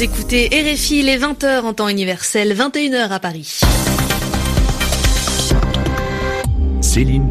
Écoutez RFI les 20h en temps universel, 21h à Paris. Céline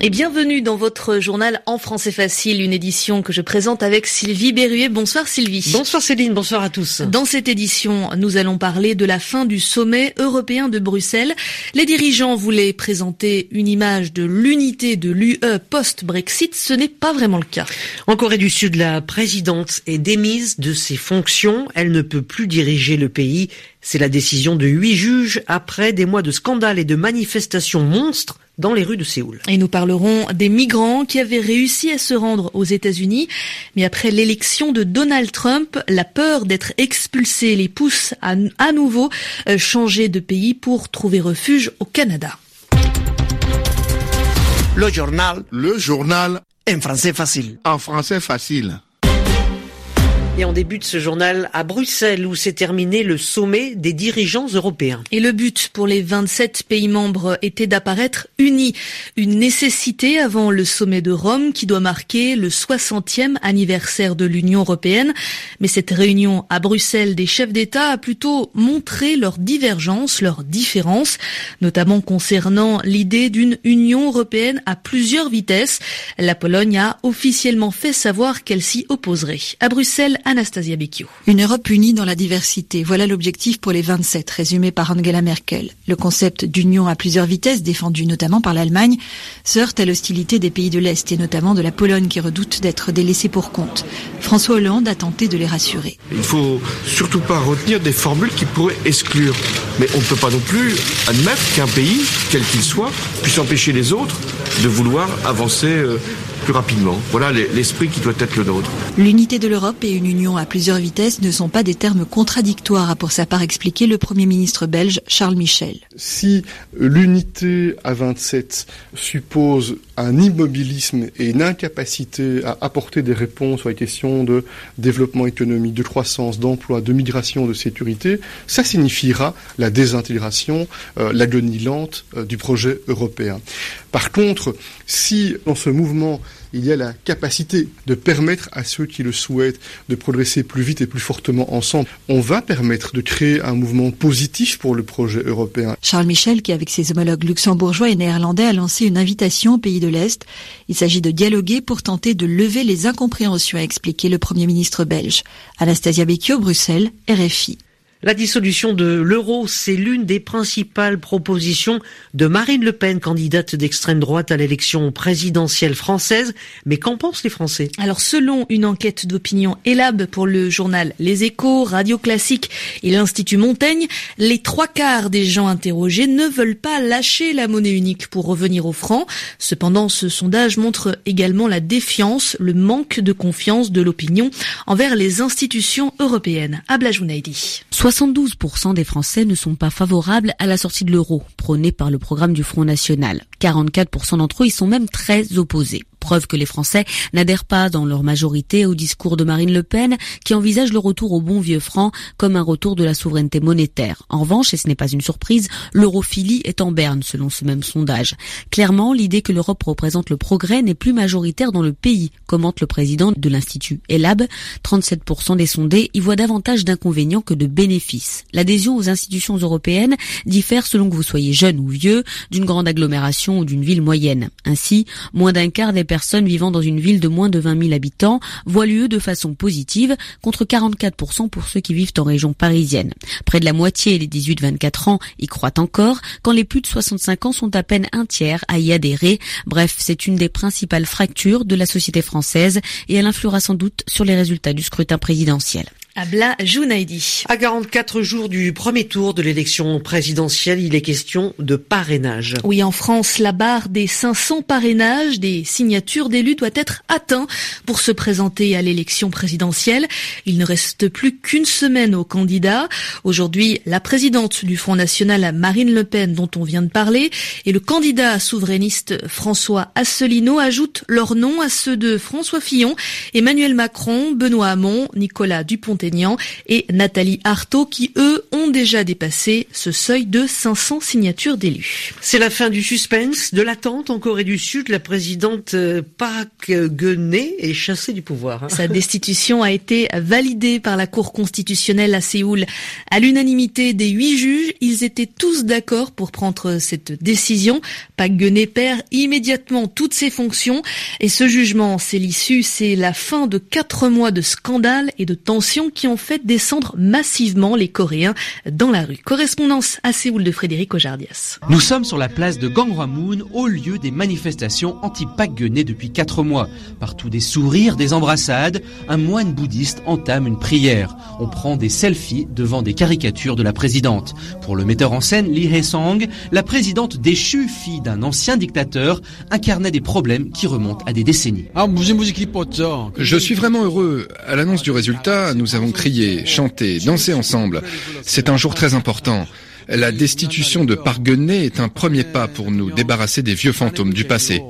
Et bienvenue dans votre journal En français facile, une édition que je présente avec Sylvie Berruet. Bonsoir Sylvie. Bonsoir Céline, bonsoir à tous. Dans cette édition, nous allons parler de la fin du sommet européen de Bruxelles. Les dirigeants voulaient présenter une image de l'unité de l'UE post-Brexit. Ce n'est pas vraiment le cas. En Corée du Sud, la présidente est démise de ses fonctions. Elle ne peut plus diriger le pays. C'est la décision de huit juges après des mois de scandales et de manifestations monstres dans les rues de Séoul. Et nous parlerons des migrants qui avaient réussi à se rendre aux États-Unis, mais après l'élection de Donald Trump, la peur d'être expulsés les pousse à à nouveau euh, changer de pays pour trouver refuge au Canada. Le journal Le journal en français facile. en français facile. Et on débute ce journal à Bruxelles où s'est terminé le sommet des dirigeants européens. Et le but pour les 27 pays membres était d'apparaître unis. Une nécessité avant le sommet de Rome qui doit marquer le 60e anniversaire de l'Union européenne. Mais cette réunion à Bruxelles des chefs d'État a plutôt montré leurs divergences, leurs différences, notamment concernant l'idée d'une Union européenne à plusieurs vitesses. La Pologne a officiellement fait savoir qu'elle s'y opposerait. À Bruxelles, Anastasia Becchio. Une Europe unie dans la diversité, voilà l'objectif pour les 27, résumé par Angela Merkel. Le concept d'union à plusieurs vitesses, défendu notamment par l'Allemagne, se heurte à l'hostilité des pays de l'Est et notamment de la Pologne qui redoute d'être délaissée pour compte. François Hollande a tenté de les rassurer. Il faut surtout pas retenir des formules qui pourraient exclure. Mais on ne peut pas non plus admettre qu'un pays, quel qu'il soit, puisse empêcher les autres de vouloir avancer euh, plus rapidement. Voilà les- l'esprit qui doit être le nôtre. L'unité de l'Europe et une union à plusieurs vitesses ne sont pas des termes contradictoires, a pour sa part expliqué le Premier ministre belge Charles Michel. Si l'unité à 27 suppose un immobilisme et une incapacité à apporter des réponses aux les questions de développement économique, de croissance, d'emploi, de migration, de sécurité, ça signifiera la désintégration, euh, l'agonie lente euh, du projet européen. Par contre, si dans ce mouvement il y a la capacité de permettre à ceux qui le souhaitent de progresser plus vite et plus fortement ensemble, on va permettre de créer un mouvement positif pour le projet européen. Charles Michel, qui avec ses homologues luxembourgeois et néerlandais a lancé une invitation aux pays de l'Est. Il s'agit de dialoguer pour tenter de lever les incompréhensions, a expliqué le Premier ministre belge. Anastasia Becchio, Bruxelles, RFI. La dissolution de l'euro, c'est l'une des principales propositions de Marine Le Pen, candidate d'extrême droite à l'élection présidentielle française. Mais qu'en pensent les Français? Alors, selon une enquête d'opinion Elab pour le journal Les Échos, Radio Classique et l'Institut Montaigne, les trois quarts des gens interrogés ne veulent pas lâcher la monnaie unique pour revenir au franc. Cependant, ce sondage montre également la défiance, le manque de confiance de l'opinion envers les institutions européennes. Abla Jounaidi. 72% des Français ne sont pas favorables à la sortie de l'euro, prônée par le programme du Front National. 44% d'entre eux y sont même très opposés. Preuve que les Français n'adhèrent pas dans leur majorité au discours de Marine Le Pen, qui envisage le retour au bon vieux franc comme un retour de la souveraineté monétaire. En revanche, et ce n'est pas une surprise, l'europhilie est en berne selon ce même sondage. Clairement, l'idée que l'Europe représente le progrès n'est plus majoritaire dans le pays, commente le président de l'Institut Elab. 37% des sondés y voient davantage d'inconvénients que de bénéfices. L'adhésion aux institutions européennes diffère selon que vous soyez jeune ou vieux, d'une grande agglomération ou d'une ville moyenne. Ainsi, moins d'un quart des personnes vivant dans une ville de moins de 20 000 habitants voient l'UE de façon positive, contre 44% pour ceux qui vivent en région parisienne. Près de la moitié des 18-24 ans y croient encore, quand les plus de 65 ans sont à peine un tiers à y adhérer. Bref, c'est une des principales fractures de la société française et elle influera sans doute sur les résultats du scrutin présidentiel. Abla Jounaidi. À 44 jours du premier tour de l'élection présidentielle, il est question de parrainage. Oui, en France, la barre des 500 parrainages des signatures d'élus doit être atteinte pour se présenter à l'élection présidentielle. Il ne reste plus qu'une semaine aux candidats. Aujourd'hui, la présidente du Front National, Marine Le Pen, dont on vient de parler, et le candidat souverainiste François Asselineau ajoutent leurs noms à ceux de François Fillon, Emmanuel Macron, Benoît Hamon, Nicolas Dupont Et Nathalie Artaud qui, eux, ont déjà dépassé ce seuil de 500 signatures d'élus. C'est la fin du suspense, de l'attente en Corée du Sud. La présidente euh, Park Geun-hye est chassée du pouvoir. Hein. Sa destitution a été validée par la Cour constitutionnelle à Séoul. À l'unanimité des huit juges, ils étaient tous d'accord pour prendre cette décision. Park Geun-hye perd immédiatement toutes ses fonctions et ce jugement, c'est l'issue, c'est la fin de quatre mois de scandales et de tensions qui ont fait descendre massivement les Coréens dans la rue. Correspondance à Séoul de Frédéric Ojardias. Nous sommes sur la place de Gangwamun, au lieu des manifestations anti-Pak depuis quatre mois. Partout des sourires, des embrassades, un moine bouddhiste entame une prière. On prend des selfies devant des caricatures de la présidente. Pour le metteur en scène Lee Hae-sang, la présidente déchue, fille d'un ancien dictateur, incarnait des problèmes qui remontent à des décennies. Je suis vraiment heureux. À l'annonce du résultat, nous avons crié, chanté, dansé ensemble. C'est un jour très important. La destitution de Park geun est un premier pas pour nous débarrasser des vieux fantômes du passé.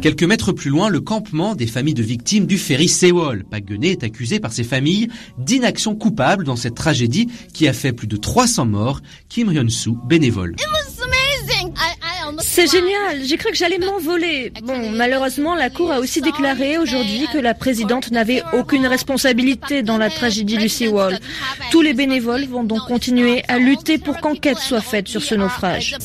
Quelques mètres plus loin, le campement des familles de victimes du ferry Sewol. Park geun est accusé par ses familles d'inaction coupable dans cette tragédie qui a fait plus de 300 morts. Kim Hyun-soo, bénévole. C'est génial, j'ai cru que j'allais m'envoler. Bon, malheureusement, la Cour a aussi déclaré aujourd'hui que la présidente n'avait aucune responsabilité dans la tragédie du Seawall. Tous les bénévoles vont donc continuer à lutter pour qu'enquête soit faite sur ce naufrage.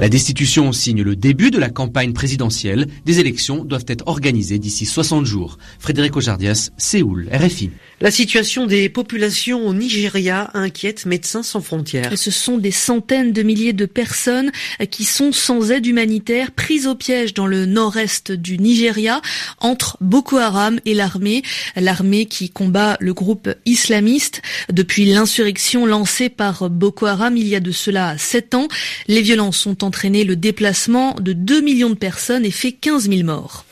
La destitution signe le début de la campagne présidentielle. Des élections doivent être organisées d'ici 60 jours. Frédéric Ojardias, Séoul, RFI. La situation des populations au Nigeria inquiète Médecins sans frontières. Ce sont des centaines de milliers de personnes qui sont sans aide humanitaire, prises au piège dans le nord-est du Nigeria, entre Boko Haram et l'armée, l'armée qui combat le groupe islamiste. Depuis l'insurrection lancée par Boko Haram il y a de cela sept ans, les violences ont entraîné le déplacement de 2 millions de personnes et fait 15 000 morts.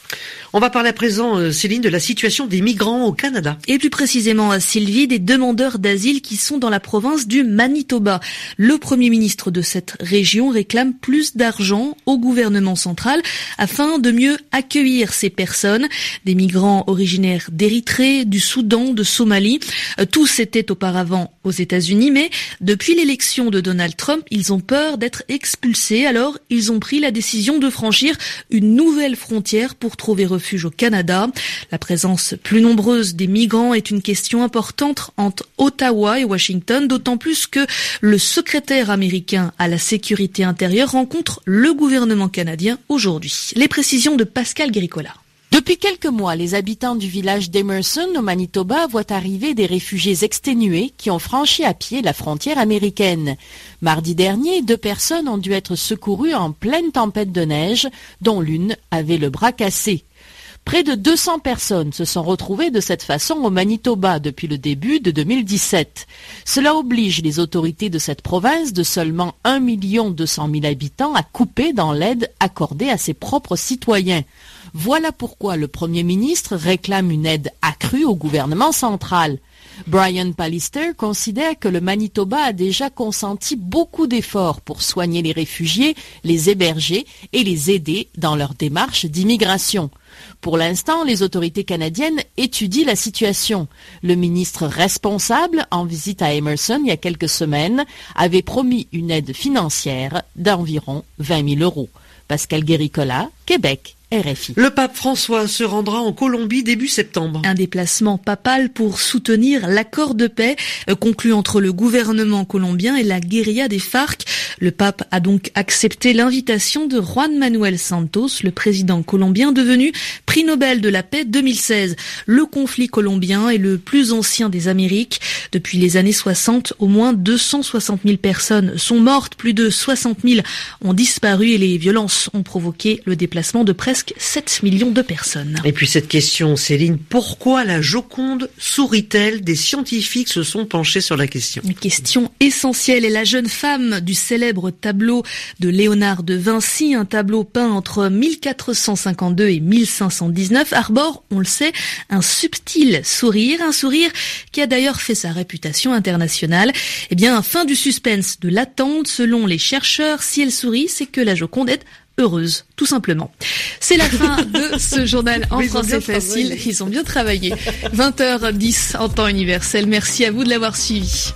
On va parler à présent, euh, Céline, de la situation des migrants au Canada. Et plus précisément à Sylvie, des demandeurs d'asile qui sont dans la province du Manitoba. Le premier ministre de cette région réclame plus d'argent au gouvernement central afin de mieux accueillir ces personnes. Des migrants originaires d'Érythrée, du Soudan, de Somalie. Euh, tous étaient auparavant aux États-Unis, mais depuis l'élection de Donald Trump, ils ont peur d'être expulsés. Alors, ils ont pris la décision de franchir une nouvelle frontière pour trouver au Canada. La présence plus nombreuse des migrants est une question importante entre Ottawa et Washington, d'autant plus que le secrétaire américain à la sécurité intérieure rencontre le gouvernement canadien aujourd'hui. Les précisions de Pascal Guéricola. Depuis quelques mois, les habitants du village d'Emerson au Manitoba voient arriver des réfugiés exténués qui ont franchi à pied la frontière américaine. Mardi dernier, deux personnes ont dû être secourues en pleine tempête de neige, dont l'une avait le bras cassé. Près de 200 personnes se sont retrouvées de cette façon au Manitoba depuis le début de 2017. Cela oblige les autorités de cette province de seulement 1 200 000 habitants à couper dans l'aide accordée à ses propres citoyens. Voilà pourquoi le Premier ministre réclame une aide accrue au gouvernement central. Brian Pallister considère que le Manitoba a déjà consenti beaucoup d'efforts pour soigner les réfugiés, les héberger et les aider dans leur démarche d'immigration. Pour l'instant, les autorités canadiennes étudient la situation. Le ministre responsable, en visite à Emerson il y a quelques semaines, avait promis une aide financière d'environ 20 000 euros. Pascal Guéricola, Québec. RFI. Le pape François se rendra en Colombie début septembre. Un déplacement papal pour soutenir l'accord de paix euh, conclu entre le gouvernement colombien et la guérilla des FARC. Le pape a donc accepté l'invitation de Juan Manuel Santos, le président colombien devenu prix Nobel de la paix 2016. Le conflit colombien est le plus ancien des Amériques. Depuis les années 60, au moins 260 000 personnes sont mortes, plus de 60 000 ont disparu et les violences ont provoqué le déplacement de presque 7 millions de personnes. Et puis cette question, Céline, pourquoi la Joconde sourit-elle? Des scientifiques se sont penchés sur la question. Une question essentielle est la jeune femme du célèbre tableau de Léonard de Vinci, un tableau peint entre 1452 et 1519 arbore, on le sait, un subtil sourire, un sourire qui a d'ailleurs fait sa réputation internationale. Eh bien, fin du suspense, de l'attente, selon les chercheurs, si elle sourit, c'est que la Joconde est heureuse, tout simplement. C'est la fin de ce journal en français facile. Ils ont bien travaillé. 20h10 en temps universel. Merci à vous de l'avoir suivi.